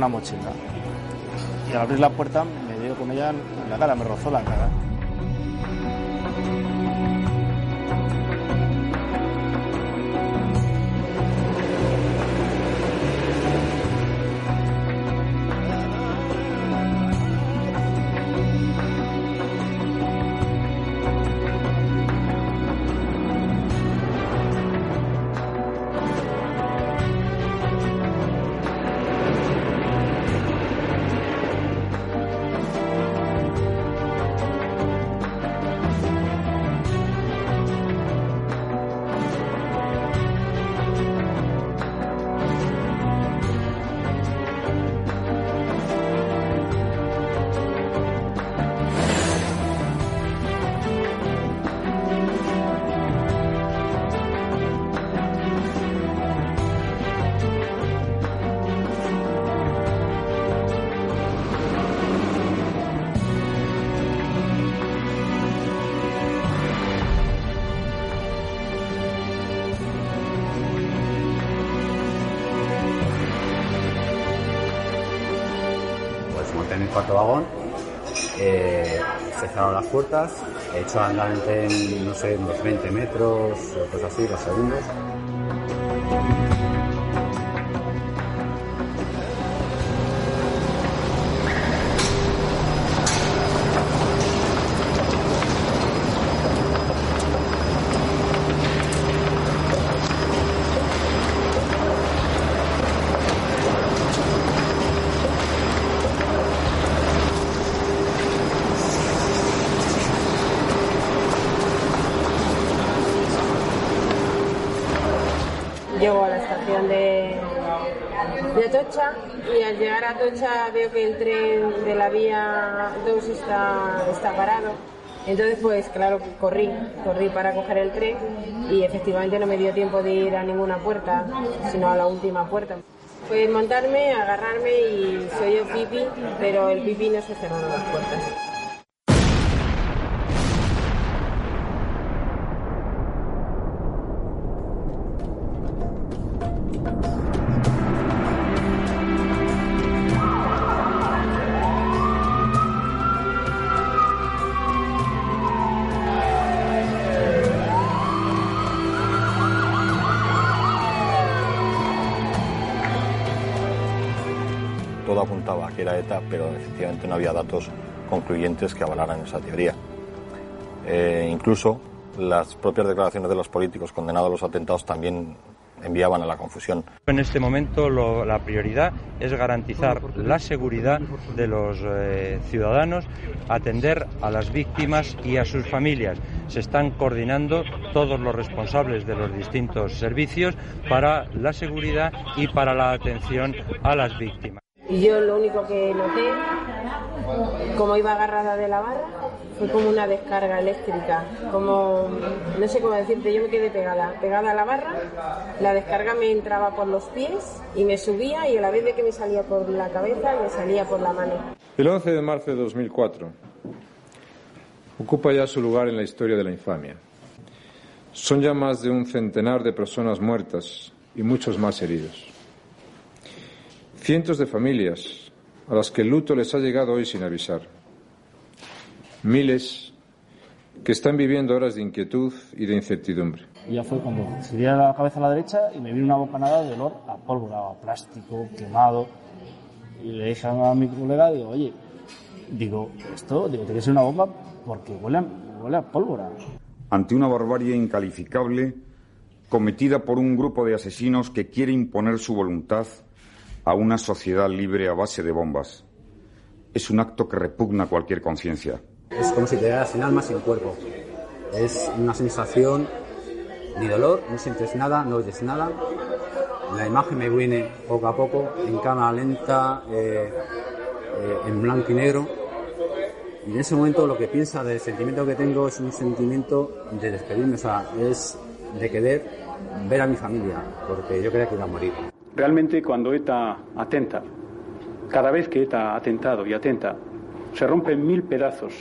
una mochila. Y al abrir la puerta me dio con ella en la cara, me rozó la cara. Cuarto vagón, eh, se cerraron las puertas, he hecho a andar en no sé, unos 20 metros, cosas así, dos segundos. Entonces, pues claro, corrí, corrí para coger el tren y efectivamente no me dio tiempo de ir a ninguna puerta, sino a la última puerta. Pues montarme, agarrarme y se oyó pipi, pero el pipi no se cerraron las puertas. Apuntaba a que era ETA, pero efectivamente no había datos concluyentes que avalaran esa teoría. Eh, incluso las propias declaraciones de los políticos condenados a los atentados también enviaban a la confusión. En este momento la prioridad es garantizar la seguridad de los eh, ciudadanos, atender a las víctimas y a sus familias. Se están coordinando todos los responsables de los distintos servicios para la seguridad y para la atención a las víctimas. Y yo lo único que noté, como iba agarrada de la barra, fue como una descarga eléctrica, como, no sé cómo decirte, yo me quedé pegada, pegada a la barra, la descarga me entraba por los pies y me subía y a la vez de que me salía por la cabeza, me salía por la mano. El 11 de marzo de 2004 ocupa ya su lugar en la historia de la infamia. Son ya más de un centenar de personas muertas y muchos más heridos. Cientos de familias a las que el luto les ha llegado hoy sin avisar. Miles que están viviendo horas de inquietud y de incertidumbre. Y ya fue cuando giré la cabeza a la derecha y me vino una bocanada de olor a pólvora, a plástico, quemado. Y le dije a mi colega, digo, oye, digo, esto, digo, tiene que ser una bomba porque huele a, huele a pólvora. Ante una barbarie incalificable cometida por un grupo de asesinos que quiere imponer su voluntad a una sociedad libre a base de bombas. Es un acto que repugna cualquier conciencia. Es como si te quedaras sin alma, sin cuerpo. Es una sensación ni dolor, no sientes nada, no oyes nada. La imagen me viene poco a poco, en cámara lenta, eh, eh, en blanco y negro. Y en ese momento lo que piensa del sentimiento que tengo es un sentimiento de despedirme, o sea, es de querer ver a mi familia, porque yo creía que iba a morir. Realmente cuando ETA atenta, cada vez que ETA ha atentado y atenta, se rompe en mil pedazos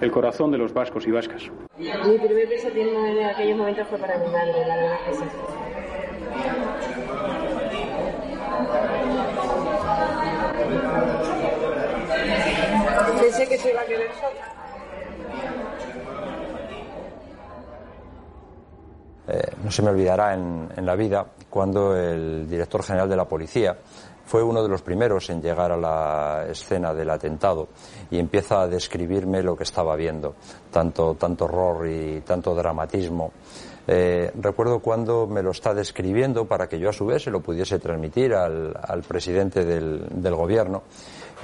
el corazón de los vascos y vascas. Mi primer pensamiento en aquellos momentos fue para mi madre, la verdad que sí. Pensé que se iba a quedar sola. Eh, no se me olvidará en, en, la vida cuando el director general de la policía fue uno de los primeros en llegar a la escena del atentado y empieza a describirme lo que estaba viendo, tanto, tanto horror y tanto dramatismo. Eh, recuerdo cuando me lo está describiendo para que yo a su vez se lo pudiese transmitir al, al presidente del, gobierno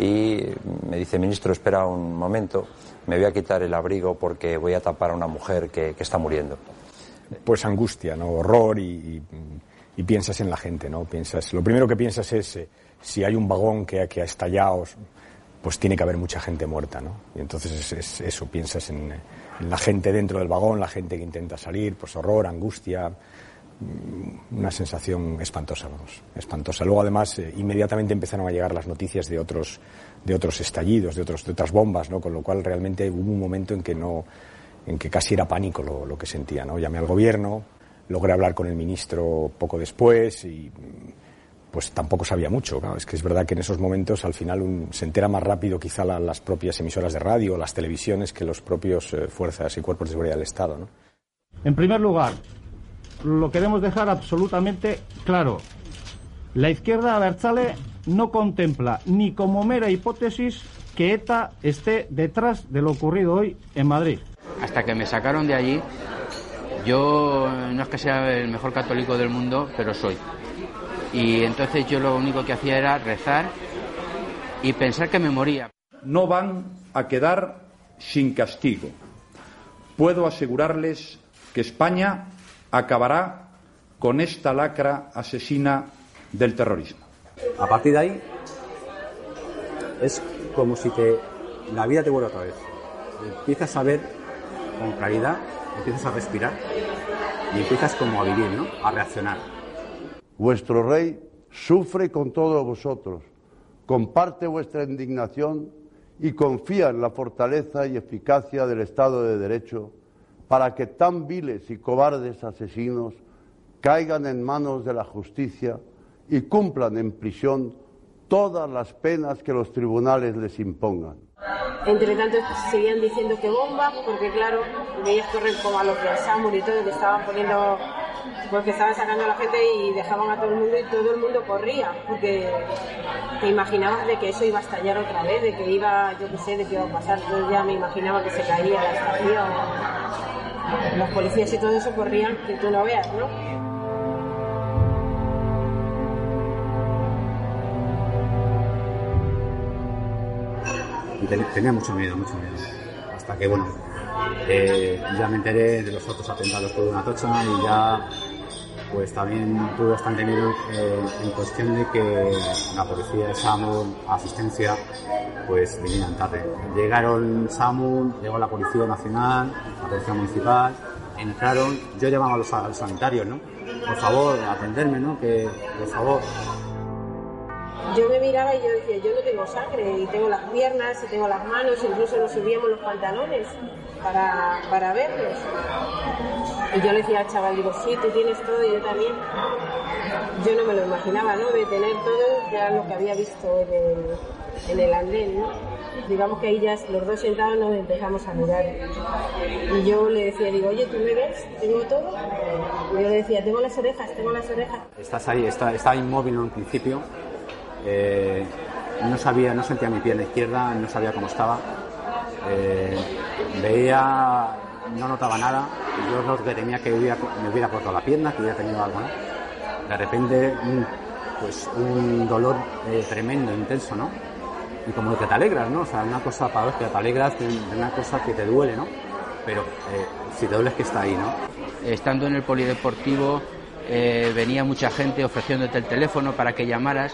y me dice, ministro, espera un momento, me voy a quitar el abrigo porque voy a tapar a una mujer que está muriendo pues angustia, ¿no? horror y, piensas en la gente, ¿no? Piensas, lo primero que piensas es eh, si hay un vagón que, que, ha estallado, pues tiene que haber mucha gente muerta, ¿no? Y entonces es, es eso, piensas en, la gente dentro del vagón, la gente que intenta salir, pues horror, angustia, mm, una sensación espantosa, vamos, espantosa. Luego además eh, inmediatamente empezaron a llegar las noticias de otros de otros estallidos, de de otras bombas, ¿no? Con lo cual realmente hubo un momento en que no en que casi era pánico lo, que sentía. ¿no? Llamé al gobierno, logré hablar con el ministro poco después y pues tampoco sabía mucho. Claro. Es que es verdad que en esos momentos al final un, se entera más rápido quizá la, las propias emisoras de radio, las televisiones, que los propios eh, fuerzas y cuerpos de seguridad del Estado. En primer lugar, lo queremos dejar absolutamente claro. La izquierda abertzale no contempla ni como mera hipótesis que ETA esté detrás de lo ocurrido hoy en Madrid hasta que me sacaron de allí, yo no es que sea el mejor católico del mundo, pero soy. Y entonces yo lo único que hacía era rezar y pensar que me moría. No van a quedar sin castigo. Puedo asegurarles que España acabará con esta lacra asesina del terrorismo. A partir de ahí es como si te, la vida te vuelve otra vez. Empiezas a ver con claridad, empiezas a respirar y empiezas como a vivir, ¿no? A reaccionar. Vuestro rey sufre con todos vosotros, comparte vuestra indignación y confía en la fortaleza y eficacia del Estado de Derecho para que tan viles y cobardes asesinos caigan en manos de la justicia y cumplan en prisión todas las penas que los tribunales les impongan. Entre tanto seguían diciendo que bombas, porque claro, veías correr como a los Samur y todo, que estaban poniendo porque estaban sacando a la gente y dejaban a todo el mundo y todo el mundo corría, porque te imaginabas de que eso iba a estallar otra vez, de que iba, yo qué sé, de que iba a pasar, yo ya me imaginaba que se caía la estación, los policías y todo eso corrían, que tú no veas, ¿no? Tenía mucho miedo, mucho miedo. Hasta que, bueno, eh, ya me enteré de los otros atentados por una tocha y ya, pues también tuve bastante miedo eh, en cuestión de que la policía de SAMU, asistencia, pues vinieran tarde. Llegaron SAMU, llegó la Policía Nacional, la Policía Municipal, entraron, yo llamaba a los sanitarios, ¿no? Por favor, atenderme, ¿no? Que, por favor, yo me miraba y yo decía, yo no tengo sangre, y tengo las piernas, y tengo las manos, incluso nos subíamos los pantalones para, para verlos. Y yo le decía al chaval, digo, sí, tú tienes todo y yo también. Yo no me lo imaginaba, ¿no? De tener todo ya lo que había visto en el, andén, ¿no? Digamos que ahí ya los dos sentados nos empezamos a mirar. Y yo le decía, digo, oye, ¿tú me ves? ¿Tengo todo? Y yo le decía, tengo las orejas, tengo las orejas. Estás ahí, está, está inmóvil en un principio eh, no sabía, no sentía mi pierna izquierda, no sabía cómo estaba. Eh, veía, no notaba nada. Yo lo que tenía que me hubiera cortado la pierna, que hubiera tenido algo. De repente, pues un dolor eh, tremendo, intenso, ¿no? Y como que te alegras, ¿no? O sea, una cosa para que te alegras de una cosa que te duele, ¿no? Pero si te duele es que está ahí, ¿no? Estando en el polideportivo venía mucha gente ofreciéndote el teléfono para que llamaras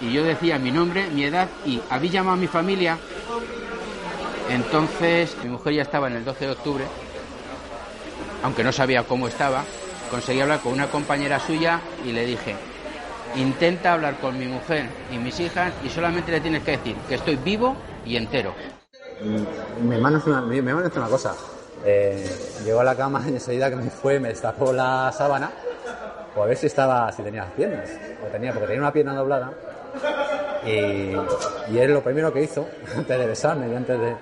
y yo decía mi nombre, mi edad y había llamado a mi familia. Entonces mi mujer ya estaba en el 12 de octubre, aunque no sabía cómo estaba, conseguí hablar con una compañera suya y le dije, intenta hablar con mi mujer y mis hijas y solamente le tienes que decir que estoy vivo y entero. Mi hermano una, mi, una cosa. Eh, llegó a la cama y enseguida que me fue me destapó la sábana o a ver si estaba si tenía las piernas tenía porque tenía una pierna doblada y, y, él lo primero que hizo, antes de besarme y antes de.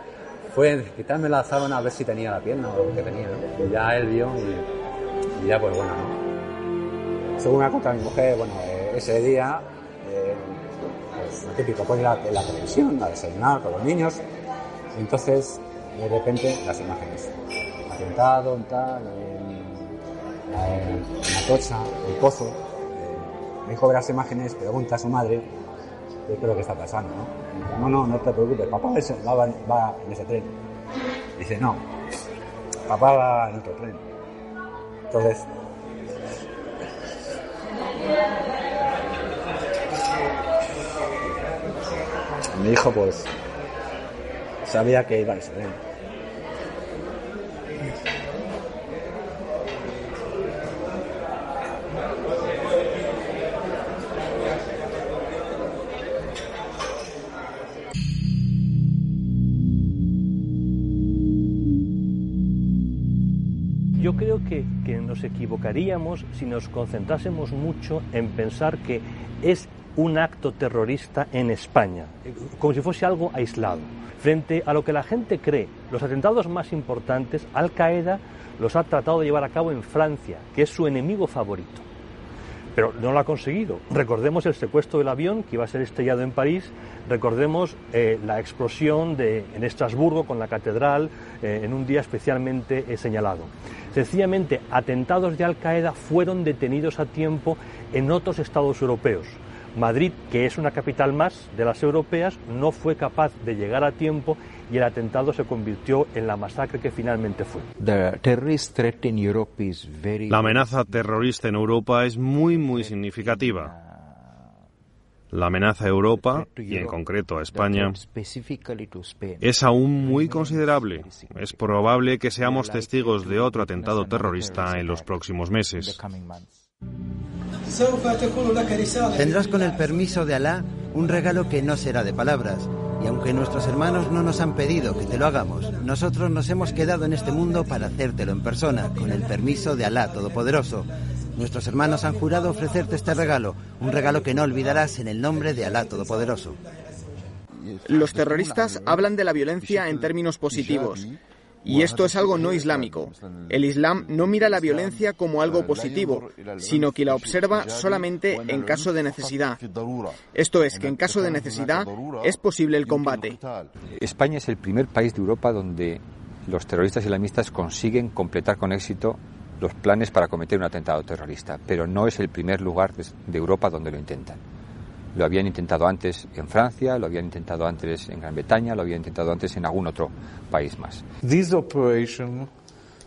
fue quitarme la sábana a ver si tenía la pierna o lo que tenía, ¿no? Y ya él vio y, ya, pues bueno, ¿no? Según me contado mi mujer, bueno, eh, ese día, eh, pues lo típico, pues la, la televisión, a desayunar con los niños. Entonces, de repente, las imágenes. Atentado, tal, la tocha, el pozo me dijo ver las imágenes, pregunta a su madre qué es lo que está pasando, ¿no? no, no, te preocupes, papá va, va en ese tren. Dice, no, papá va en otro tren. Entonces, mi hijo pues sabía que iba en ese tren. Que, nos equivocaríamos si nos concentrásemos mucho en pensar que es un acto terrorista en España, como si fuese algo aislado. Frente a lo que la gente cree, los atentados más importantes, Al Qaeda los ha tratado de llevar a cabo en Francia, que es su enemigo favorito pero no lo ha conseguido. Recordemos el secuestro del avión que iba a ser estrellado en París, recordemos eh, la explosión en Estrasburgo con la catedral eh, en un día especialmente eh, señalado. Sencillamente, atentados de Al Qaeda fueron detenidos a tiempo en otros estados europeos. Madrid, que es una capital más de las europeas, no fue capaz de llegar a tiempo y el atentado se convirtió en la masacre que finalmente fue. La amenaza terrorista en Europa es muy, muy significativa. La amenaza a Europa, y en concreto a España, es aún muy considerable. Es probable que seamos testigos de otro atentado terrorista en los próximos meses. Tendrás con el permiso de Alá un regalo que no será de palabras, y aunque nuestros hermanos no nos han pedido que te lo hagamos, nosotros nos hemos quedado en este mundo para hacértelo en persona, con el permiso de Alá Todopoderoso. Nuestros hermanos han jurado ofrecerte este regalo, un regalo que no olvidarás en el nombre de Alá Todopoderoso. Los terroristas hablan de la violencia en términos positivos Y esto es algo no islámico. El Islam no mira la violencia como algo positivo, sino que la observa solamente en caso de necesidad. Esto es, que en caso de necesidad es posible el combate. España es el primer país de Europa donde los terroristas islamistas consiguen completar con éxito los planes para cometer un atentado terrorista, pero no es el primer lugar de Europa donde lo intentan. Lo habían intentado antes en Francia, lo habían intentado antes en Gran Bretaña, lo habían intentado antes en algún otro país más.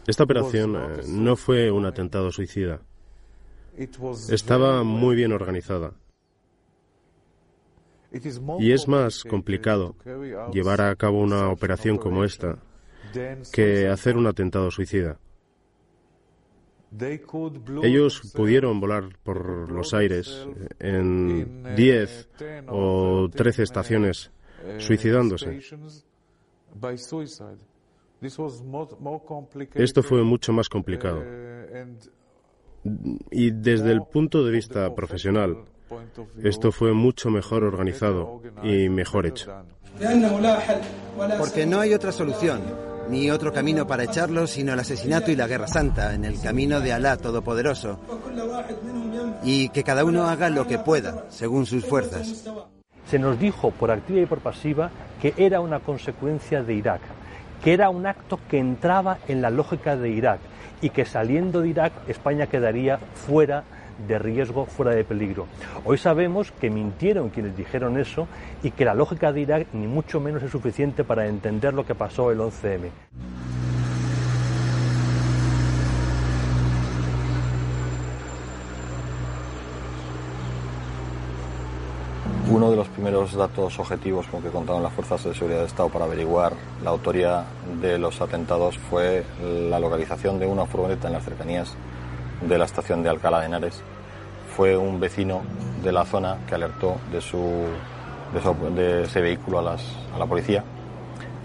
Esta operación eh, no fue un atentado suicida. Estaba muy bien organizada. Y es más complicado llevar a cabo una operación como esta que hacer un atentado suicida. Ellos pudieron volar por los aires en 10 o 13 estaciones suicidándose. Esto fue mucho más complicado. Y desde el punto de vista profesional, esto fue mucho mejor organizado y mejor hecho. Porque no hay otra solución ni otro camino para echarlos sino el asesinato y la guerra santa en el camino de Alá Todopoderoso. Y que cada uno haga lo que pueda, según sus fuerzas. Se nos dijo por activa y por pasiva que era una consecuencia de Irak, que era un acto que entraba en la lógica de Irak y que saliendo de Irak España quedaría fuera de riesgo, fuera de peligro. Hoy sabemos que mintieron quienes dijeron eso y que la lógica de Irak ni mucho menos es suficiente para entender lo que pasó el 11M. Uno de los primeros datos objetivos con que contaron las fuerzas de seguridad de Estado para averiguar la autoría de los atentados fue la localización de una furgoneta en las cercanías de la estación de Alcalá de Henares. Fue un vecino de la zona que alertó de, su, de, ese vehículo a, la policía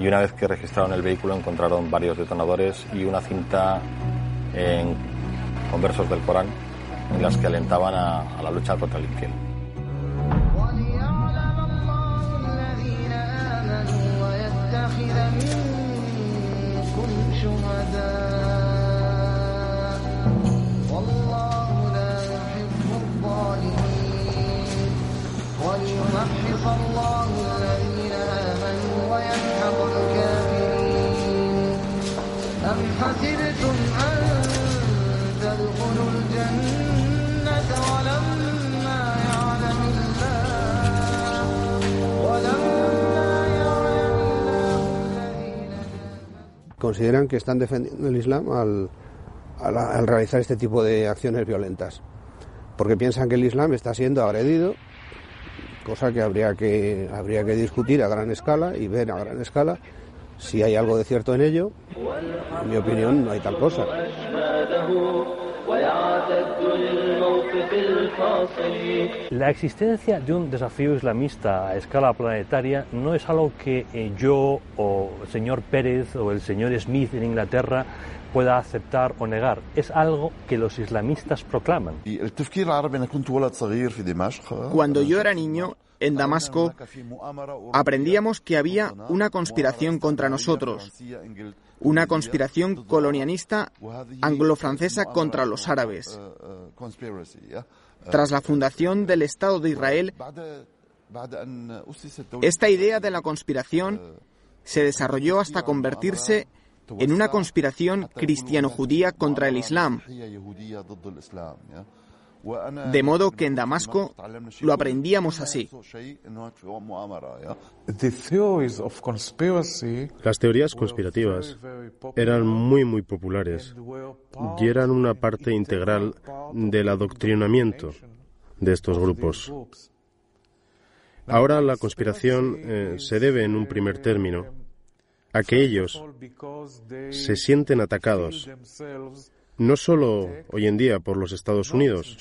y una vez que registraron el vehículo encontraron varios detonadores y una cinta en, con versos del Corán en las que alentaban a, a la lucha contra el infierno. Consideran que están defendiendo el Islam al, al, al realizar este tipo de acciones violentas, porque piensan que el Islam está siendo agredido cosa que habría que habría que discutir a gran escala y ver a gran escala si hay algo de cierto en ello. En mi opinión, no hay tal cosa. La existencia de un desafío islamista a escala planetaria no es algo que eh, yo o el señor Pérez o el señor Smith en Inglaterra pueda aceptar o negar. Es algo que los islamistas proclaman. Cuando yo era niño, en Damasco, aprendíamos que había una conspiración contra nosotros, una conspiración colonialista anglo-francesa contra los árabes. Tras la fundación del Estado de Israel, esta idea de la conspiración se desarrolló hasta convertirse en una conspiración cristiano-judía contra el Islam. De modo que en Damasco lo aprendíamos así. Las teorías conspirativas eran muy muy populares y eran una parte integral del adoctrinamiento de estos grupos. Ahora la conspiración eh, se debe en un primer término a que ellos se sienten atacados, no solo hoy en día por los Estados Unidos.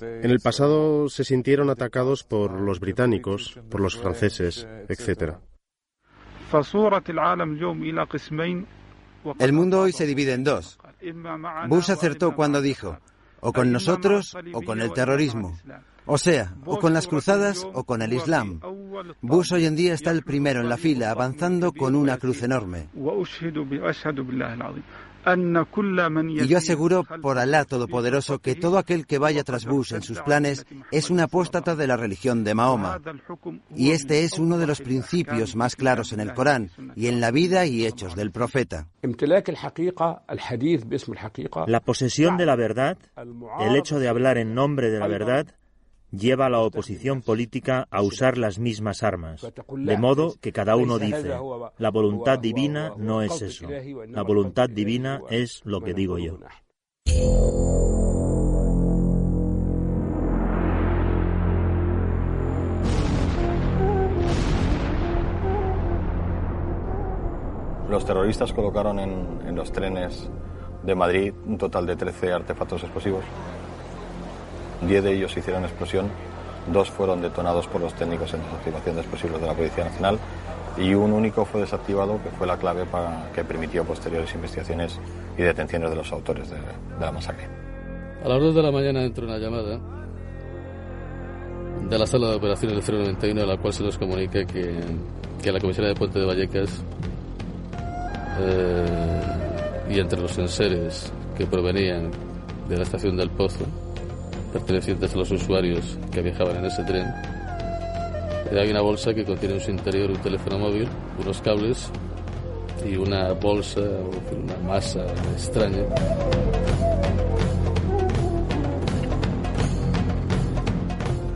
En el pasado se sintieron atacados por los británicos, por los franceses, etc. El mundo hoy se divide en dos. Bush acertó cuando dijo, o con nosotros o con el terrorismo. O sea, o con las cruzadas o con el Islam. Bush hoy en día está el primero en la fila, avanzando con una cruz enorme. Y yo aseguro por Alá Todopoderoso que todo aquel que vaya tras Bush en sus planes es un apóstata de la religión de Mahoma. Y este es uno de los principios más claros en el Corán y en la vida y hechos del profeta. La posesión de la verdad, el hecho de hablar en nombre de la verdad, lleva a la oposición política a usar las mismas armas, de modo que cada uno dice, la voluntad divina no es eso, la voluntad divina es lo que digo yo. Los terroristas colocaron en, en los trenes de Madrid un total de 13 artefactos explosivos Diez de ellos hicieron explosión, dos fueron detonados por los técnicos en desactivación de explosivos de la Policía Nacional y un único fue desactivado que fue la clave para que permitió posteriores investigaciones y detenciones de los autores de, la masacre. A las 2 de la mañana entró una llamada de la sala de operaciones del 091 a la cual se nos comunica que, que la comisaría de Puente de Vallecas eh, y entre los enseres que provenían de la estación del Pozo pertenecientes a los usuarios que viajaban en ese tren. Hay una bolsa que contiene en su interior un teléfono móvil, unos cables y una bolsa, una masa extraña.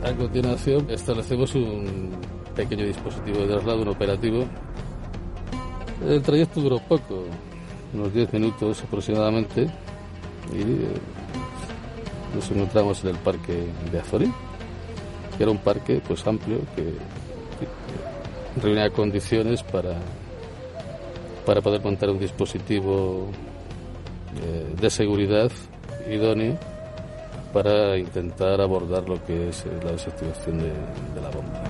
A continuación establecemos un pequeño dispositivo de traslado, un operativo. El trayecto duró poco, unos 10 minutos aproximadamente, y nos encontramos en el parque de Azorín, que era un parque pues amplio que, reunía condiciones para, para poder montar un dispositivo eh, de, seguridad idóneo para intentar abordar lo que es la desactivación de, de, la bomba.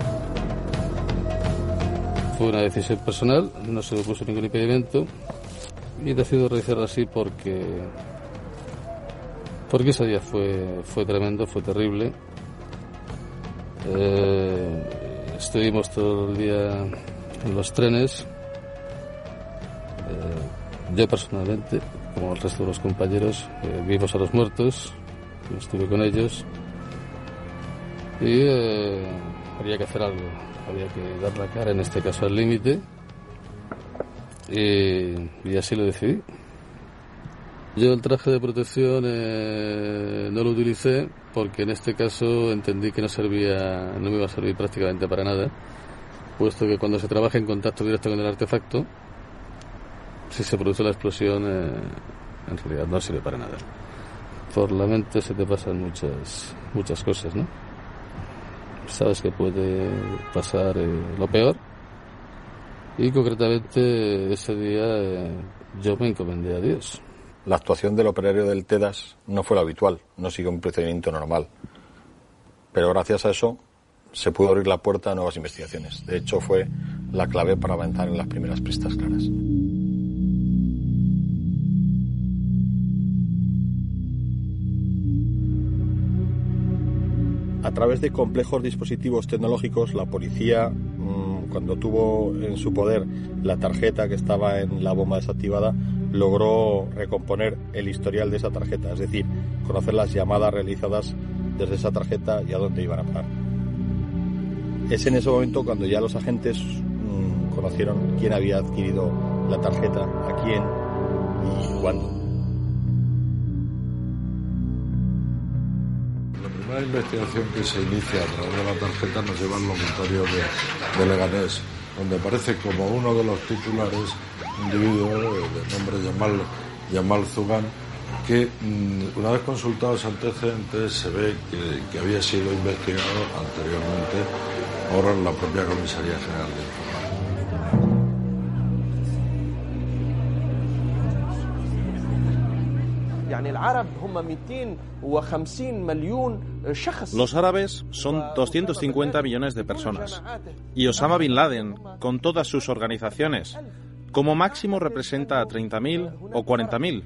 Fue una decisión personal, no se me puso ningún impedimento y decido realizarlo así porque porque ese día fue, fue tremendo, fue terrible. Eh, estuvimos todo el día en los trenes. Eh, yo personalmente, como el resto de los compañeros, eh, vimos a los muertos, estuve con ellos y había que hacer algo, había que dar la cara, en este caso al límite, y así lo decidí. Yo el traje de protección eh, no lo utilicé porque en este caso entendí que no servía, no me iba a servir prácticamente para nada, puesto que cuando se trabaja en contacto directo con el artefacto, si se produce la explosión, eh, en realidad no sirve para nada. Por la mente se te pasan muchas, muchas cosas, ¿no? Sabes que puede pasar eh, lo peor y concretamente ese día yo me encomendé a Dios. La actuación del operario del TEDAS no fue lo habitual, no siguió un procedimiento normal. Pero gracias a eso se pudo abrir la puerta a nuevas investigaciones. De hecho, fue la clave para avanzar en las primeras pistas claras. A través de complejos dispositivos tecnológicos, la policía, mm, cuando tuvo en su poder la tarjeta que estaba en la bomba desactivada, logró recomponer el historial de esa tarjeta, es decir, conocer las llamadas realizadas desde esa tarjeta y a dónde iban a parar. Es en ese momento cuando ya los agentes mm, conocieron quién había adquirido la tarjeta, a quién y cuándo. La primera investigación que se inicia a través de la tarjeta nos lleva al locutorio de, de Leganés, donde aparece como uno de los titulares individuo de nombre Yamal, Yamal Zugan, que mm, una vez consultados antecedentes se ve que, había sido investigado anteriormente por la propia Comisaría General de Los árabes son 250 millones de personas. Y Osama Bin Laden, con todas sus organizaciones, como máximo representa a 30.000 o 40.000.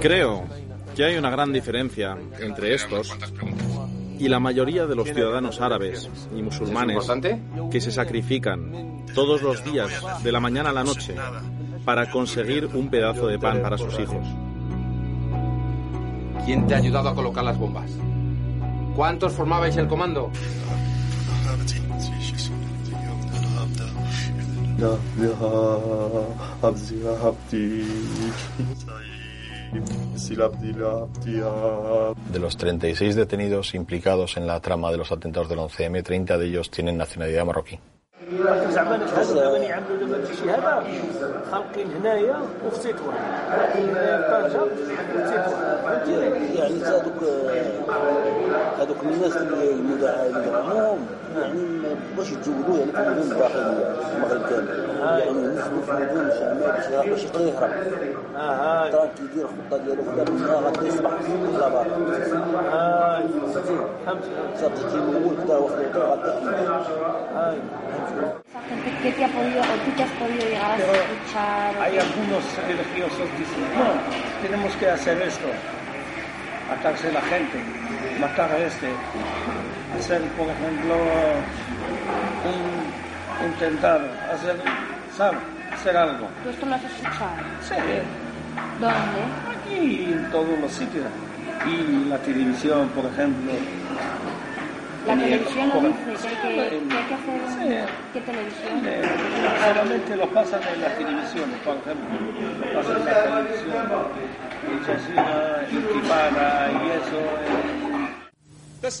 Creo que hay una gran diferencia entre estos y la mayoría de los ciudadanos árabes y musulmanes que se sacrifican todos los días, de la mañana a la noche, para conseguir un pedazo de pan para sus hijos. ¿Quién te ha ayudado a colocar las bombas? ¿Cuántos formabais el comando? De los 36 detenidos implicados en la trama de los atentados del 11M, 30 de ellos tienen nacionalidad marroquí. زعما نتحس دابا يعملوا دابا هادشي هذا خالقين هنايا وفي تطوان طنجه وتطوان فهمتي يعني هذوك هذوك الناس اللي المدعمون يعني ما بغاوش يتزودوا يعني في المدن الداخليه في المغرب كامل يعني ينزلوا في المدن الشاميه باش باش يقدر يهرب ترى كيدير الخطه ديالو غدا منا غادي يصبح لا برا فهمتي فهمتي صافي تيمول كدا واخد غدا كيدير ¿Qué te ha podido o tú te has podido llegar a escuchar? Hay algunos religiosos que dicen, no, tenemos que hacer esto, atarse la gente, matar a este, hacer, por ejemplo, un intentado, hacer, ¿sabes? Hacer algo. ¿Tú esto lo has escuchado? Sí, ¿Dónde? aquí en todos los sitios. Y la televisión, por ejemplo. La televisión lo dice, que hay que, que hay que hacer un... ¿Qué televisión? Eh, solamente lo pasan en la televisión, por ejemplo. Lo pasan en la televisión. Y Jazeera, Intifada y eso. eh,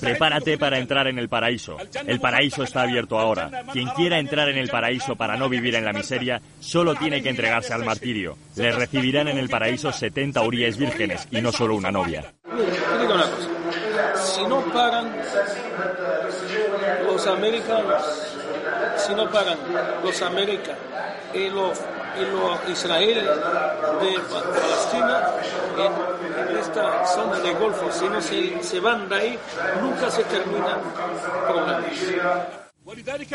Prepárate para entrar en el paraíso. El paraíso está abierto ahora. Quien quiera entrar en el paraíso para no vivir en la miseria, solo tiene que entregarse al martirio. Le recibirán en el paraíso 70 uríes vírgenes y no solo una novia. Si no pagan los americanos, si no pagan los americanos y los, y los de Pa- Palestina en, esta zona de Golfo, si no se, se van de ahí, nunca se terminan problemas.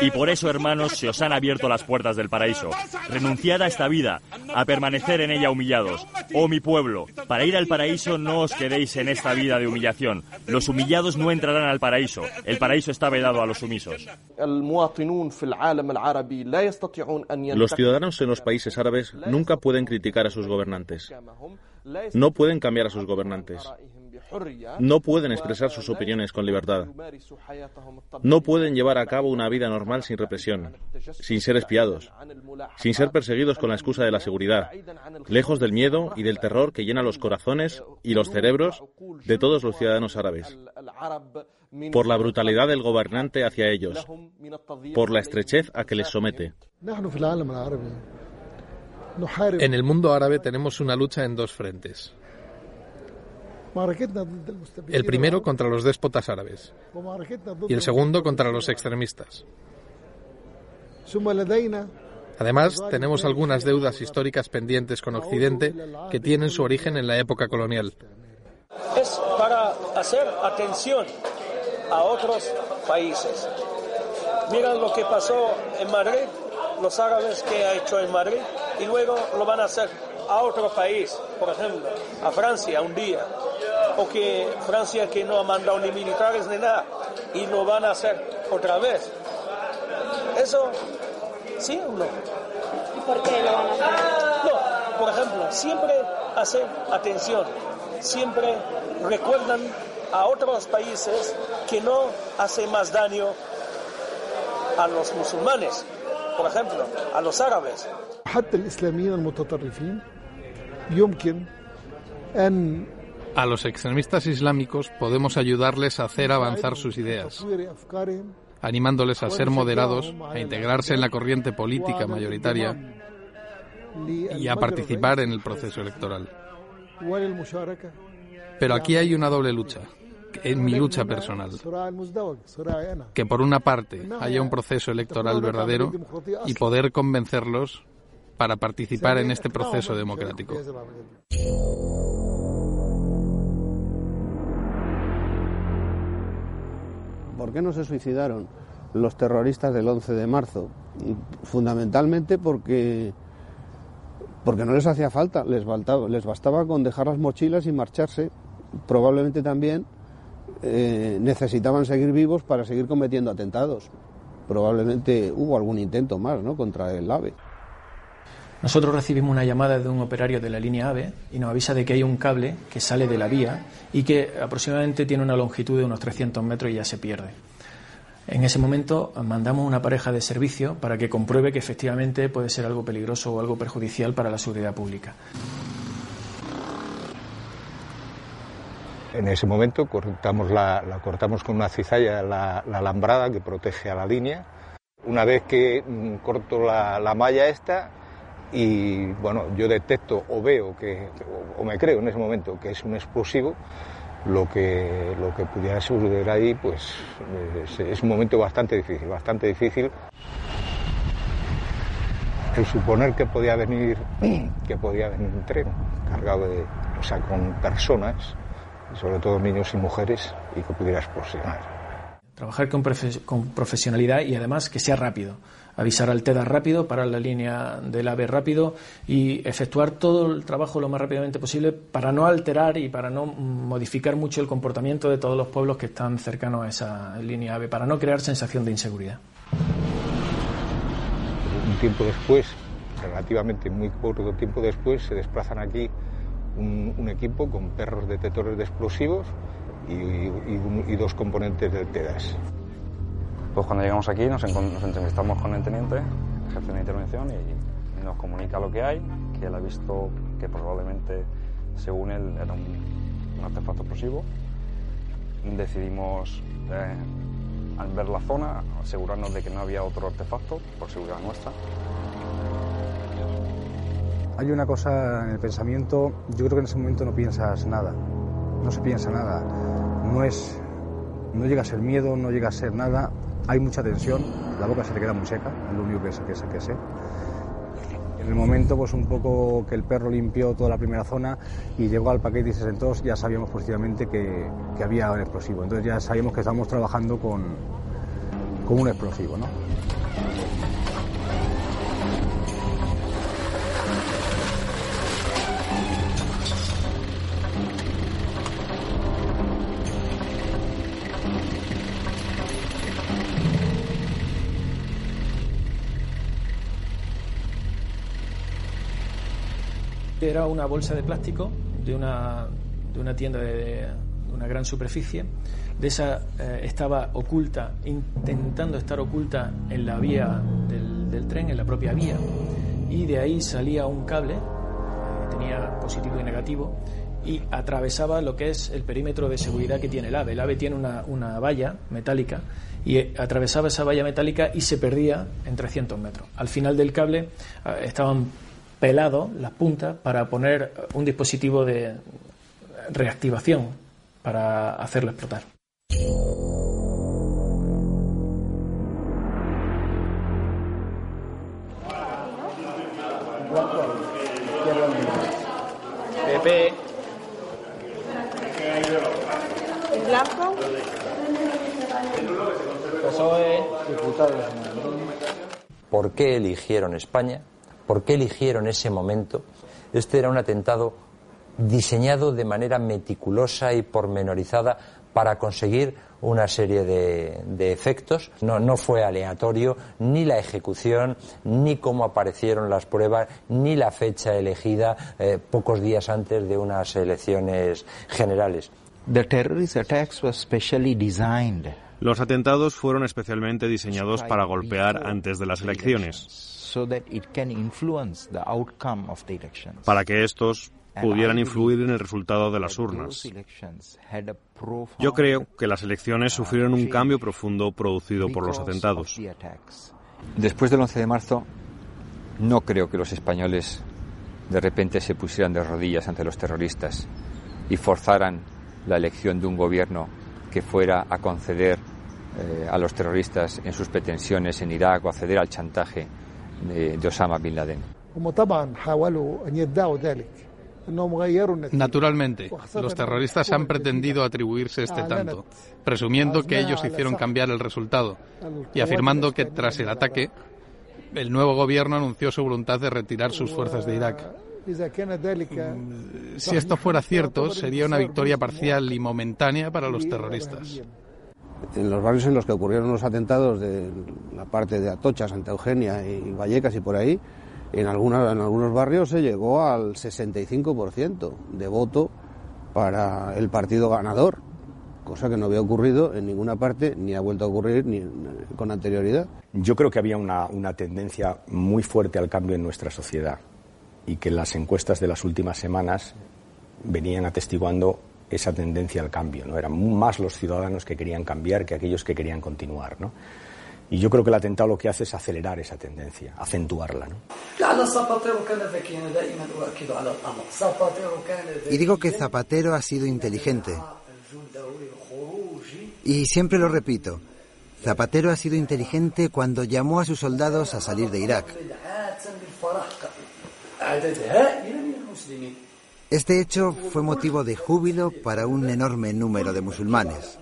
Y por eso, hermanos, se os han abierto las puertas del paraíso. Renunciad a esta vida, a permanecer en ella humillados. Oh mi pueblo, para ir al paraíso no os quedéis en esta vida de humillación. Los humillados no entrarán al paraíso. El paraíso está vedado a los sumisos. Los ciudadanos en los países árabes nunca pueden criticar a sus gobernantes. No pueden cambiar a sus gobernantes. No pueden expresar sus opiniones con libertad. No pueden llevar a cabo una vida normal sin represión, sin ser espiados, sin ser perseguidos con la excusa de la seguridad, lejos del miedo y del terror que llena los corazones y los cerebros de todos los ciudadanos árabes, por la brutalidad del gobernante hacia ellos, por la estrechez a que les somete. En el mundo árabe tenemos una lucha en dos frentes. El primero contra los déspotas árabes y el segundo contra los extremistas. Además, tenemos algunas deudas históricas pendientes con Occidente que tienen su origen en la época colonial. Es para hacer atención a otros países. Miran lo que pasó en Madrid, los árabes que ha hecho en Madrid, y luego lo van a hacer a otro país, por ejemplo, a Francia un día, o que Francia que no ha mandado ni militares ni nada, y lo van a hacer otra vez. Eso, ¿sí o no? ¿Y por qué lo van a hacer? No, por ejemplo, siempre hacen atención, siempre recuerdan a otros países que no hace más daño a los musulmanes, por ejemplo, a los árabes. حتى الإسلاميين المتطرفين يمكن أن a los extremistas islámicos podemos ayudarles a hacer avanzar sus ideas, animándoles a ser moderados, a integrarse en la corriente política mayoritaria y a participar en el proceso electoral. Pero aquí hay una doble lucha, en mi lucha personal. Que por una parte haya un proceso electoral verdadero y poder convencerlos para participar en este proceso democrático. ¿Por qué no se suicidaron los terroristas del 11 de marzo? Fundamentalmente porque, porque no les hacía falta, les, les bastaba con dejar las mochilas y marcharse. Probablemente también eh, necesitaban seguir vivos para seguir cometiendo atentados. Probablemente hubo algún intento más ¿no? contra el AVE. Nosotros recibimos una llamada de un operario de la línea AVE y nos avisa de que hay un cable que sale de la vía y que aproximadamente tiene una longitud de unos 300 metros y ya se pierde. En ese momento mandamos una pareja de servicio para que compruebe que efectivamente puede ser algo peligroso o algo perjudicial para la seguridad pública. En ese momento cortamos la, cortamos con una cizalla la, alambrada que protege a la línea. Una vez que mm, corto la, la malla esta, y bueno, yo detecto o veo que, o, me creo en ese momento que es un explosivo, lo que, lo que pudiera suceder ahí, pues es, un momento bastante difícil, bastante difícil. El suponer que podía venir, que podía venir un tren cargado de, o sea, con personas, sobre todo niños y mujeres, y que pudiera explosionar. Trabajar con, con profesionalidad y además que sea rápido avisar al TEDA rápido, parar la línea del AVE rápido y efectuar todo el trabajo lo más rápidamente posible para no alterar y para no modificar mucho el comportamiento de todos los pueblos que están cercanos a esa línea AVE, para no crear sensación de inseguridad. Un tiempo después, relativamente muy corto tiempo después, se desplazan aquí un, equipo con perros detectores de explosivos y, y dos componentes del TEDAS. Pues cuando llegamos aquí nos, entrevistamos con el teniente, jefe de intervención, y, nos comunica lo que hay, que él ha visto que probablemente, según él, era un, artefacto explosivo. Decidimos, eh, al ver la zona, asegurarnos de que no había otro artefacto, por seguridad nuestra. Hay una cosa en el pensamiento, yo creo que en ese momento no piensas nada, no se piensa nada, no es, no llega a ser miedo, no llega a ser nada, hay mucha tensión, la boca se te queda muy seca, es lo único que, sé. En el momento, pues un poco que el perro limpió toda la primera zona y llegó al paquete y se sentó, ya sabíamos positivamente que, que había un explosivo. Entonces ya sabíamos que estábamos trabajando con, con un explosivo, ¿no? Era una bolsa de plástico de una, de una tienda de, una gran superficie. De esa eh, estaba oculta, intentando estar oculta en la vía del, tren, en la propia vía. Y de ahí salía un cable, eh, tenía positivo y negativo, y atravesaba lo que es el perímetro de seguridad que tiene el AVE. El AVE tiene una, una valla metálica y eh, atravesaba esa valla metálica y se perdía en 300 metros. Al final del cable estaban pelado las puntas para poner un dispositivo de reactivación para hacerlo explotar. Pepe. ¿El blanco? ¿Por qué eligieron España? ¿Por qué eligieron ese momento? Este era un atentado diseñado de manera meticulosa y pormenorizada para conseguir una serie de, efectos. No, fue aleatorio ni la ejecución, ni cómo aparecieron las pruebas, ni la fecha elegida eh, pocos días antes de unas elecciones generales. Los atentados fueron especialmente diseñados para golpear antes de las elecciones para que estos pudieran influir en el resultado de las urnas. Yo creo que las elecciones sufrieron un cambio profundo producido por los atentados. Después del 11 de marzo, no creo que los españoles de repente se pusieran de rodillas ante los terroristas y forzaran la elección de un gobierno que fuera a conceder eh, a los terroristas en sus pretensiones en Irak o acceder al chantaje de, Osama Bin Laden. Naturalmente, los terroristas han pretendido atribuirse este tanto, presumiendo que ellos hicieron cambiar el resultado y afirmando que tras el ataque El nuevo gobierno anunció su voluntad de retirar sus fuerzas de Irak. Si esto fuera cierto, sería una victoria parcial y momentánea para los terroristas. En los barrios en los que ocurrieron los atentados de la parte de Atocha, Santa Eugenia y Vallecas y por ahí, en, alguna, en algunos barrios se llegó al 65% de voto para el partido ganador, cosa que no había ocurrido en ninguna parte ni ha vuelto a ocurrir ni con anterioridad. Yo creo que había una, una tendencia muy fuerte al cambio en nuestra sociedad y que las encuestas de las últimas semanas venían atestiguando esa tendencia al cambio. ¿no? Eran más los ciudadanos que querían cambiar que aquellos que querían continuar. ¿no? Y yo creo que el atentado lo que hace es acelerar esa tendencia, acentuarla. ¿no? Y digo que Zapatero ha sido inteligente. Y siempre lo repito, Zapatero ha sido inteligente cuando llamó a sus soldados a salir de Irak. Este hecho fue motivo de júbilo para un enorme número de musulmanes.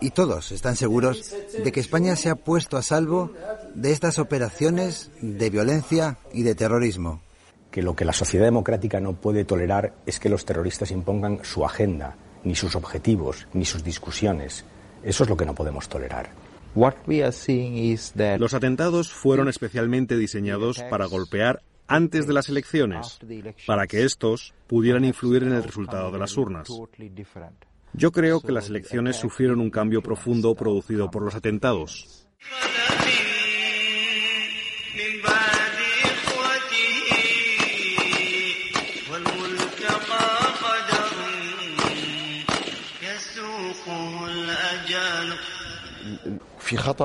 Y todos están seguros de que España se ha puesto a salvo de estas operaciones de violencia y de terrorismo. Que lo que la sociedad democrática no puede tolerar es que los terroristas impongan su agenda, ni sus objetivos, ni sus discusiones. Eso es lo que no podemos tolerar. Los atentados fueron especialmente diseñados para golpear antes de las elecciones, para que estos pudieran influir en el resultado de las urnas. Yo creo que las elecciones sufrieron un cambio profundo producido por los atentados.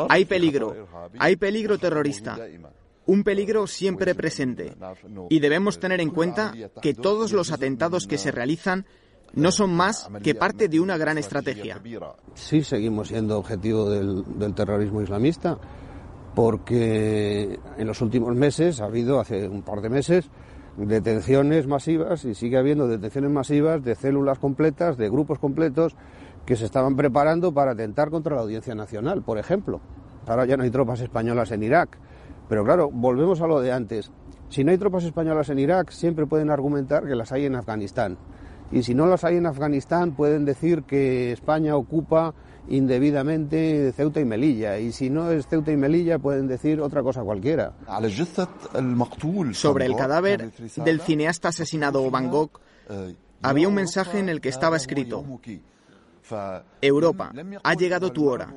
Hay peligro, hay peligro terrorista, un peligro siempre presente. Y debemos tener en cuenta que todos los atentados que se realizan no son más que parte de una gran estrategia. Sí, seguimos siendo objetivo del, terrorismo islamista, porque en los últimos meses ha habido, hace un par de meses, detenciones masivas y sigue habiendo detenciones masivas de células completas, de grupos completos que se estaban preparando para atentar contra la audiencia nacional, por ejemplo. Ahora ya no hay tropas españolas en Irak. Pero claro, volvemos a lo de antes. Si no hay tropas españolas en Irak, siempre pueden argumentar que las hay en Afganistán. Y si no las hay en Afganistán, pueden decir que España ocupa indebidamente Ceuta y Melilla. Y si no es Ceuta y Melilla, pueden decir otra cosa cualquiera. Sobre el cadáver del cineasta asesinado Van Gogh, había un mensaje en el que estaba escrito, Europa, ha llegado tu hora.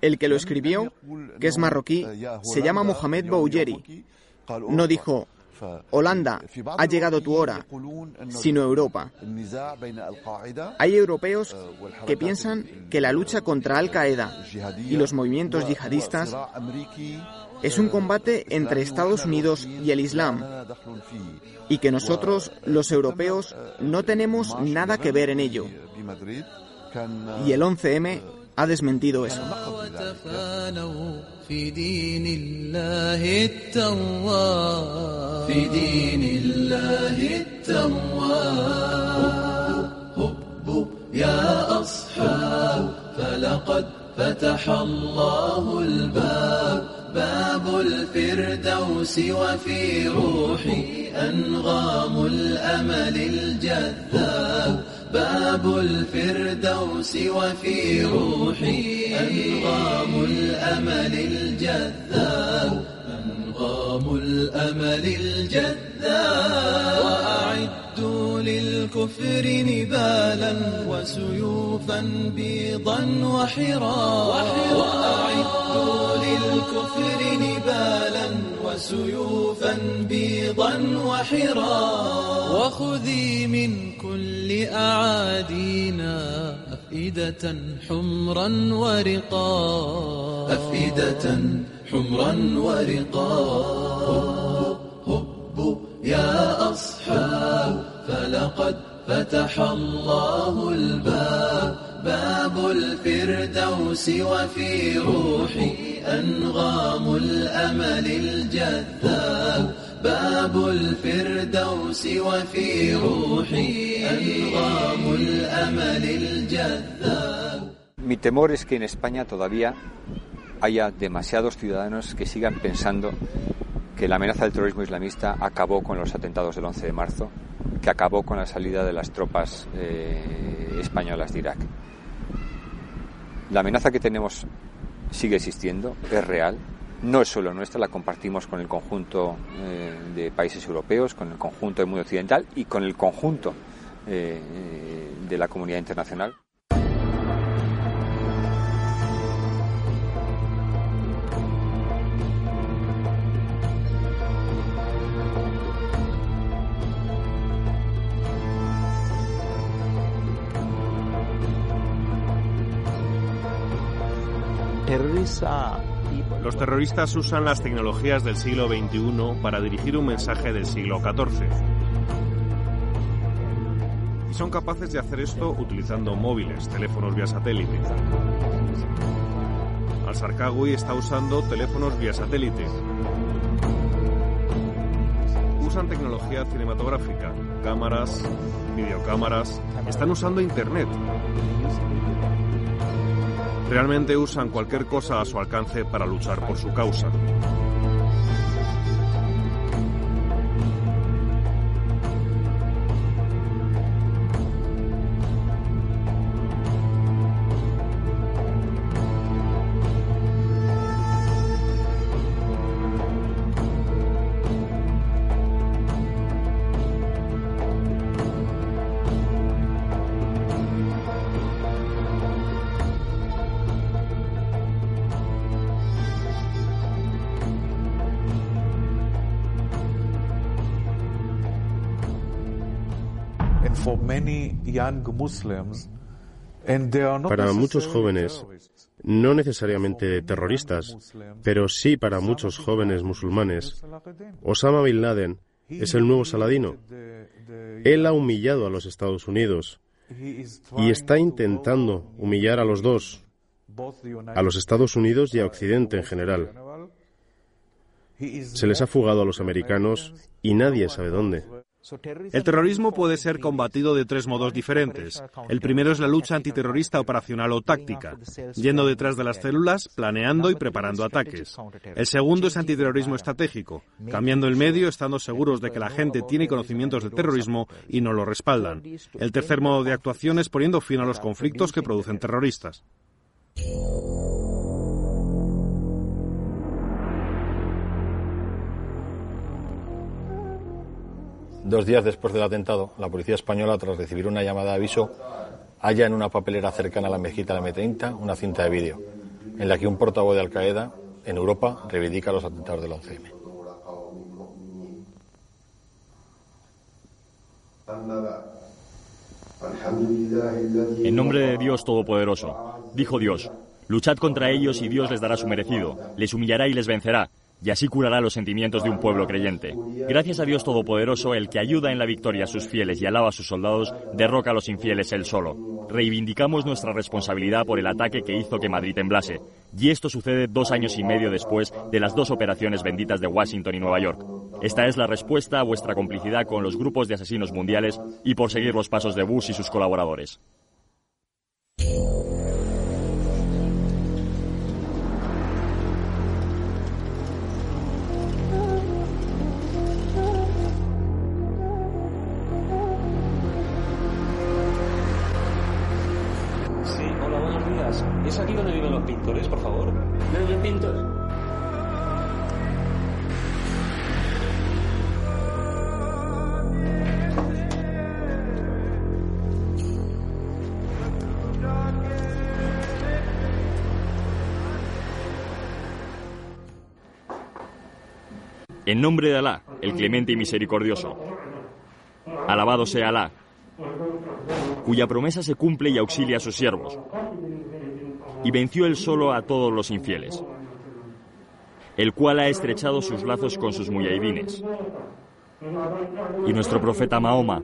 El que lo escribió, que es marroquí, se llama Mohamed Bouyeri. No dijo, Holanda, ha llegado tu hora, sino Europa. Hay europeos que piensan que la lucha contra Al Qaeda y los movimientos yihadistas es un combate entre Estados Unidos y el Islam y que nosotros, los europeos, no tenemos nada que ver en ello. Y el 11M ha desmentido eso. باب الفردوس وفي روحي أنغام الأمل الجذاب. باب الفردوس وفي روحي أنغام الأمل الجذاب. أنغام الأمل الجذاب. وأعدوا للكفر نبالا وسيوفا بيضا وحرا وأعدوا للكفر نبالا وسيوفا بيضا وحرا. وخذي من كل أعادينا أفئدة حمرا ورقا. أفئدة حمرا ورقا. هبوا يا أصحاب فلقد فتح الله الباب. باب الفردوس وفي روحي. أنغام الأمل الجذاب باب الفردوس وفي روحي أنغام الأمل الجذاب Mi temor es que en España todavía haya demasiados ciudadanos que sigan pensando que la amenaza del terrorismo islamista acabó con los atentados del 11 de marzo, que acabó con la salida de las tropas eh, españolas de Irak. La amenaza que tenemos sigue existiendo, es real, no es solo nuestra, la compartimos con el conjunto eh, de países europeos, con el conjunto del mundo occidental y con el conjunto eh, de la comunidad internacional. Los terroristas usan las tecnologías del siglo XXI para dirigir un mensaje del siglo XIV. Y son capaces de hacer esto utilizando móviles, teléfonos vía satélite. Al-Sarkawi está usando teléfonos vía satélite. Usan tecnología cinematográfica, cámaras, videocámaras, están usando Internet. Realmente usan cualquier cosa a su alcance para luchar por su causa. Para muchos jóvenes, no necesariamente terroristas, pero sí para muchos jóvenes musulmanes, Osama Bin Laden es el nuevo Saladino. Él ha humillado a los Estados Unidos y está intentando humillar a los dos, a los Estados Unidos y a Occidente en general. Se les ha fugado a los americanos y nadie sabe dónde. El terrorismo puede ser combatido de tres modos diferentes. El primero es la lucha antiterrorista operacional o táctica, yendo detrás de las células, planeando y preparando ataques. El segundo es antiterrorismo estratégico, cambiando el medio, estando seguros de que la gente tiene conocimientos de terrorismo y no lo respaldan. El tercer modo de actuación es poniendo fin a los conflictos que producen terroristas. Dos días después del atentado, la policía española, tras recibir una llamada de aviso, halla en una papelera cercana a la mezquita de la M30 una cinta de vídeo, en la que un portavoz de Al-Qaeda en Europa reivindica los atentados del 11M. En nombre de Dios Todopoderoso, dijo Dios, luchad contra ellos y Dios les dará su merecido, les humillará y les vencerá, y así curará los sentimientos de un pueblo creyente. Gracias a Dios Todopoderoso, el que ayuda en la victoria a sus fieles y alaba a sus soldados, derroca a los infieles él solo. Reivindicamos nuestra responsabilidad por el ataque que hizo que Madrid temblase, y esto sucede dos años y medio después de las dos operaciones benditas de Washington y Nueva York. Esta es la respuesta a vuestra complicidad con los grupos de asesinos mundiales y por seguir los pasos de Bush y sus colaboradores. En nombre de Alá, el clemente y misericordioso. Alabado sea Alá, cuya promesa se cumple y auxilia a sus siervos y venció él solo a todos los infieles, el cual ha estrechado sus lazos con sus muyahidines. Y nuestro profeta Mahoma,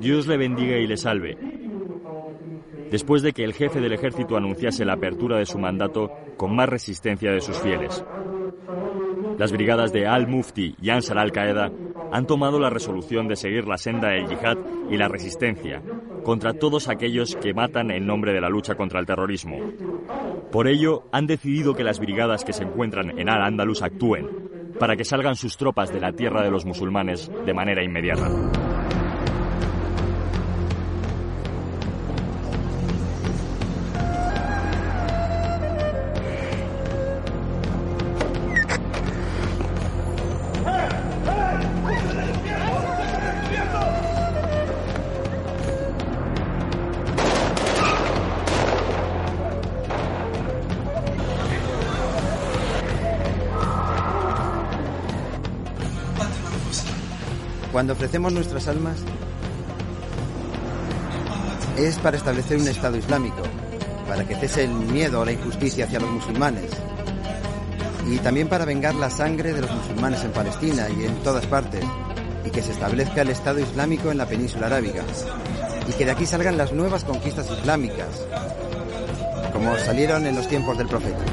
Dios le bendiga y le salve, después de que el jefe del ejército anunciase la apertura de su mandato con más resistencia de sus fieles. Las brigadas de Al-Mufti y Ansar al-Qaeda han tomado la resolución de seguir la senda del yihad y la resistencia contra todos aquellos que matan en nombre de la lucha contra el terrorismo. Por ello, han decidido que las brigadas que se encuentran en Al-Ándalus actúen, para que salgan sus tropas de la tierra de los musulmanes de manera inmediata. Cuando ofrecemos nuestras almas es para establecer un Estado islámico, para que cese el miedo o la injusticia hacia los musulmanes y también para vengar la sangre de los musulmanes en Palestina y en todas partes y que se establezca el Estado islámico en la península arábiga y que de aquí salgan las nuevas conquistas islámicas como salieron en los tiempos del profeta.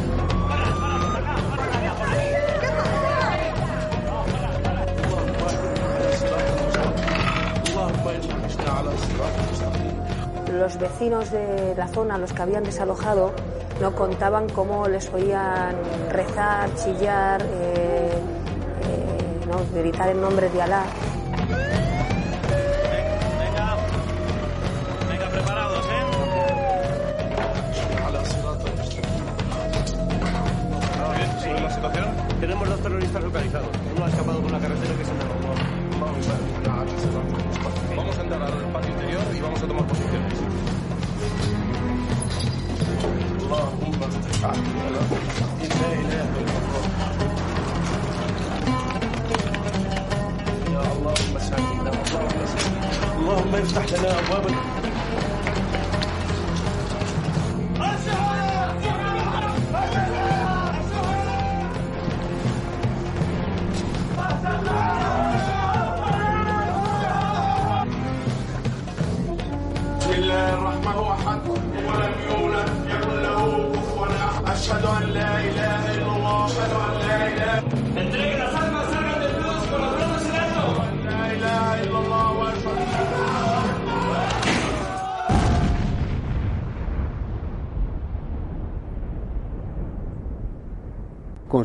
Los vecinos de la zona, los que habían desalojado, no contaban cómo les oían rezar, chillar, eh, eh, gritar en nombre de Alá.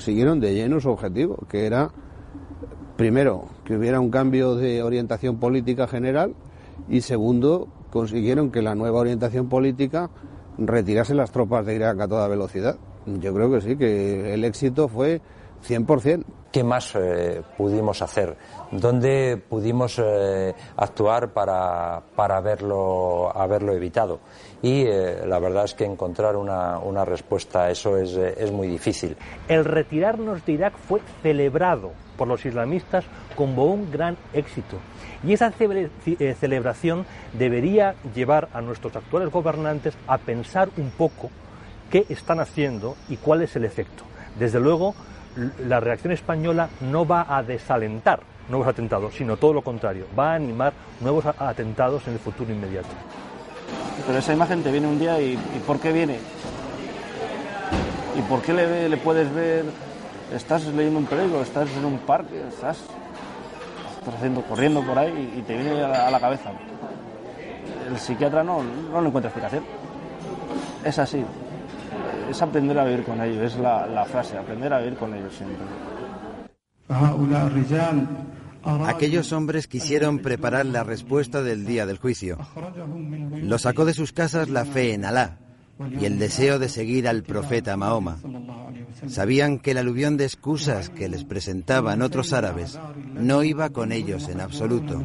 Consiguieron de lleno su objetivo, que era, primero, que hubiera un cambio de orientación política general y segundo, consiguieron que la nueva orientación política retirase las tropas de Irak a toda velocidad. Yo creo que sí, que el éxito fue 100%. ¿Qué más eh, pudimos hacer? ¿Dónde pudimos eh, actuar para, para haberlo, haberlo evitado? Y eh, la verdad es que encontrar una, una respuesta a eso es, eh, es muy difícil. El retirarnos de Irak fue celebrado por los islamistas como un gran éxito. Y esa cele- eh, celebración debería llevar a nuestros actuales gobernantes a pensar un poco qué están haciendo y cuál es el efecto. Desde luego, la reacción española no va a desalentar nuevos atentados, sino todo lo contrario, va a animar nuevos atentados en el futuro inmediato. Pero esa imagen te viene un día y, ¿y ¿por qué viene? ¿Y por qué le, puedes ver? Estás leyendo un periódico, estás en un parque, estás, estás haciendo, corriendo por ahí y, te viene a la, a la cabeza. El psiquiatra no, no le encuentra explicación. Es así es aprender a vivir con ellos, es la, frase, aprender a vivir con ellos siempre. Aquellos hombres quisieron preparar la respuesta del día del juicio. Los sacó de sus casas la fe en Alá y el deseo de seguir al profeta Mahoma. Sabían que el aluvión de excusas que les presentaban otros árabes no iba con ellos en absoluto.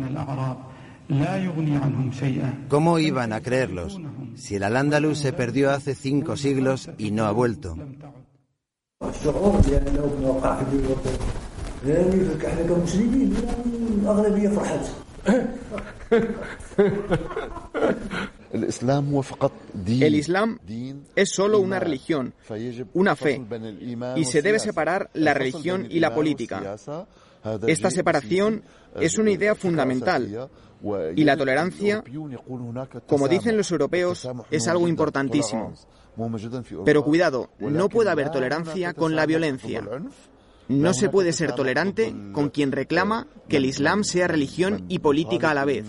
¿Cómo iban a creerlos si el al se perdió hace cinco siglos y no ha vuelto? El Islam es solo una religión, una fe, y se debe separar la religión y la política. Esta separación es una idea fundamental y la tolerancia, como dicen los europeos, es algo importantísimo. Pero cuidado, no puede haber tolerancia con la violencia. No se puede ser tolerante con quien reclama que el Islam sea religión y política a la vez.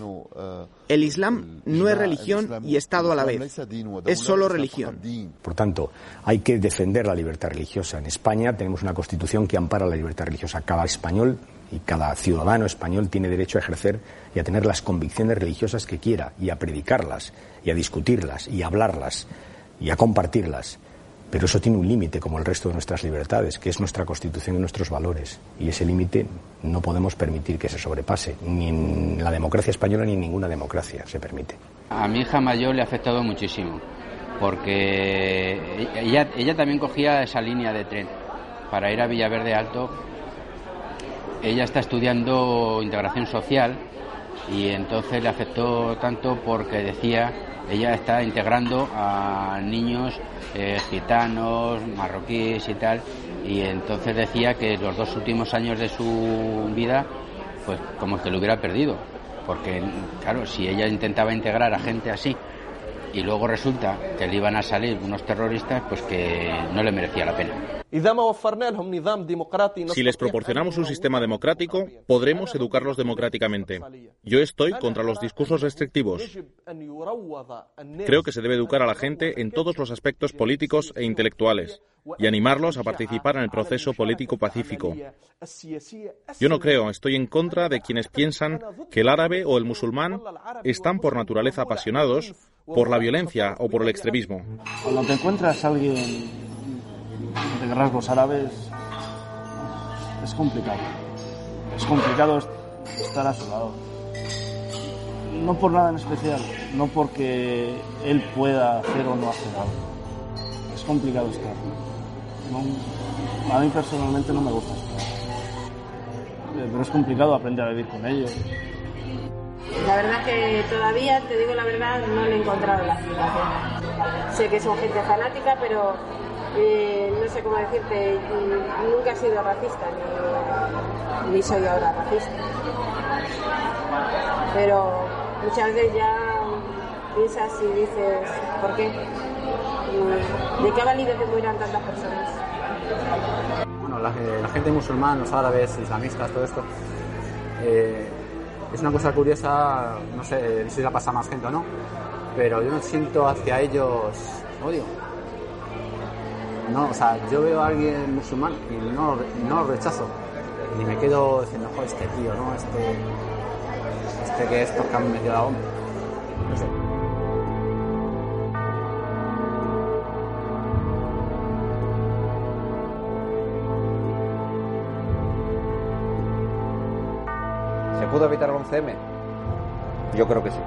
El Islam no es religión y Estado a la vez. Es solo religión. Por tanto, hay que defender la libertad religiosa. En España tenemos una constitución que ampara la libertad religiosa. Cada español y cada ciudadano español tiene derecho a ejercer y a tener las convicciones religiosas que quiera y a predicarlas y a discutirlas y a hablarlas y a compartirlas. Pero eso tiene un límite, como el resto de nuestras libertades, que es nuestra Constitución y nuestros valores. Y ese límite no podemos permitir que se sobrepase, ni en la democracia española ni en ninguna democracia se permite. A mi hija mayor le ha afectado muchísimo, porque ella, ella también cogía esa línea de tren para ir a Villaverde Alto. Ella está estudiando integración social y entonces le afectó tanto porque decía ella está integrando a niños eh, gitanos, marroquíes y tal, y entonces decía que los dos últimos años de su vida, pues como que lo hubiera perdido, porque claro, si ella intentaba integrar a gente así y luego resulta que le iban a salir unos terroristas, pues que no le merecía la pena. Si les proporcionamos un sistema democrático, podremos educarlos democráticamente. Yo estoy contra los discursos restrictivos. Creo que se debe educar a la gente en todos los aspectos políticos e intelectuales y animarlos a participar en el proceso político pacífico. Yo no creo, estoy en contra de quienes piensan que el árabe o el musulmán están por naturaleza apasionados por la violencia o por el extremismo. Cuando te encuentras a alguien de rasgos árabes, es complicado. Es complicado estar a su lado. No por nada en especial, no porque él pueda hacer o no hacer algo. Es complicado estar. A mí personalmente no me gusta estar. Pero es complicado aprender a vivir con ellos. La verdad que todavía, te digo la verdad, no le he encontrado la explicación. Sé que son gente fanática, pero eh, no sé cómo decirte, nunca he sido racista, ni, ni soy ahora racista. Pero muchas veces ya piensas y dices, ¿por qué? ¿De qué que mueran tantas personas? Bueno, la, la gente musulmana, los árabes, islamistas, todo esto, eh, es una cosa curiosa, no sé si la pasa más gente o no, pero yo no siento hacia ellos odio. No, o sea, yo veo a alguien musulmán y no, no lo rechazo. Y me quedo diciendo, joder, este tío, ¿no? Este, este que estos que han metido la bomba. No sé. ¿Se pudo evitar el 11M? Yo creo que sí.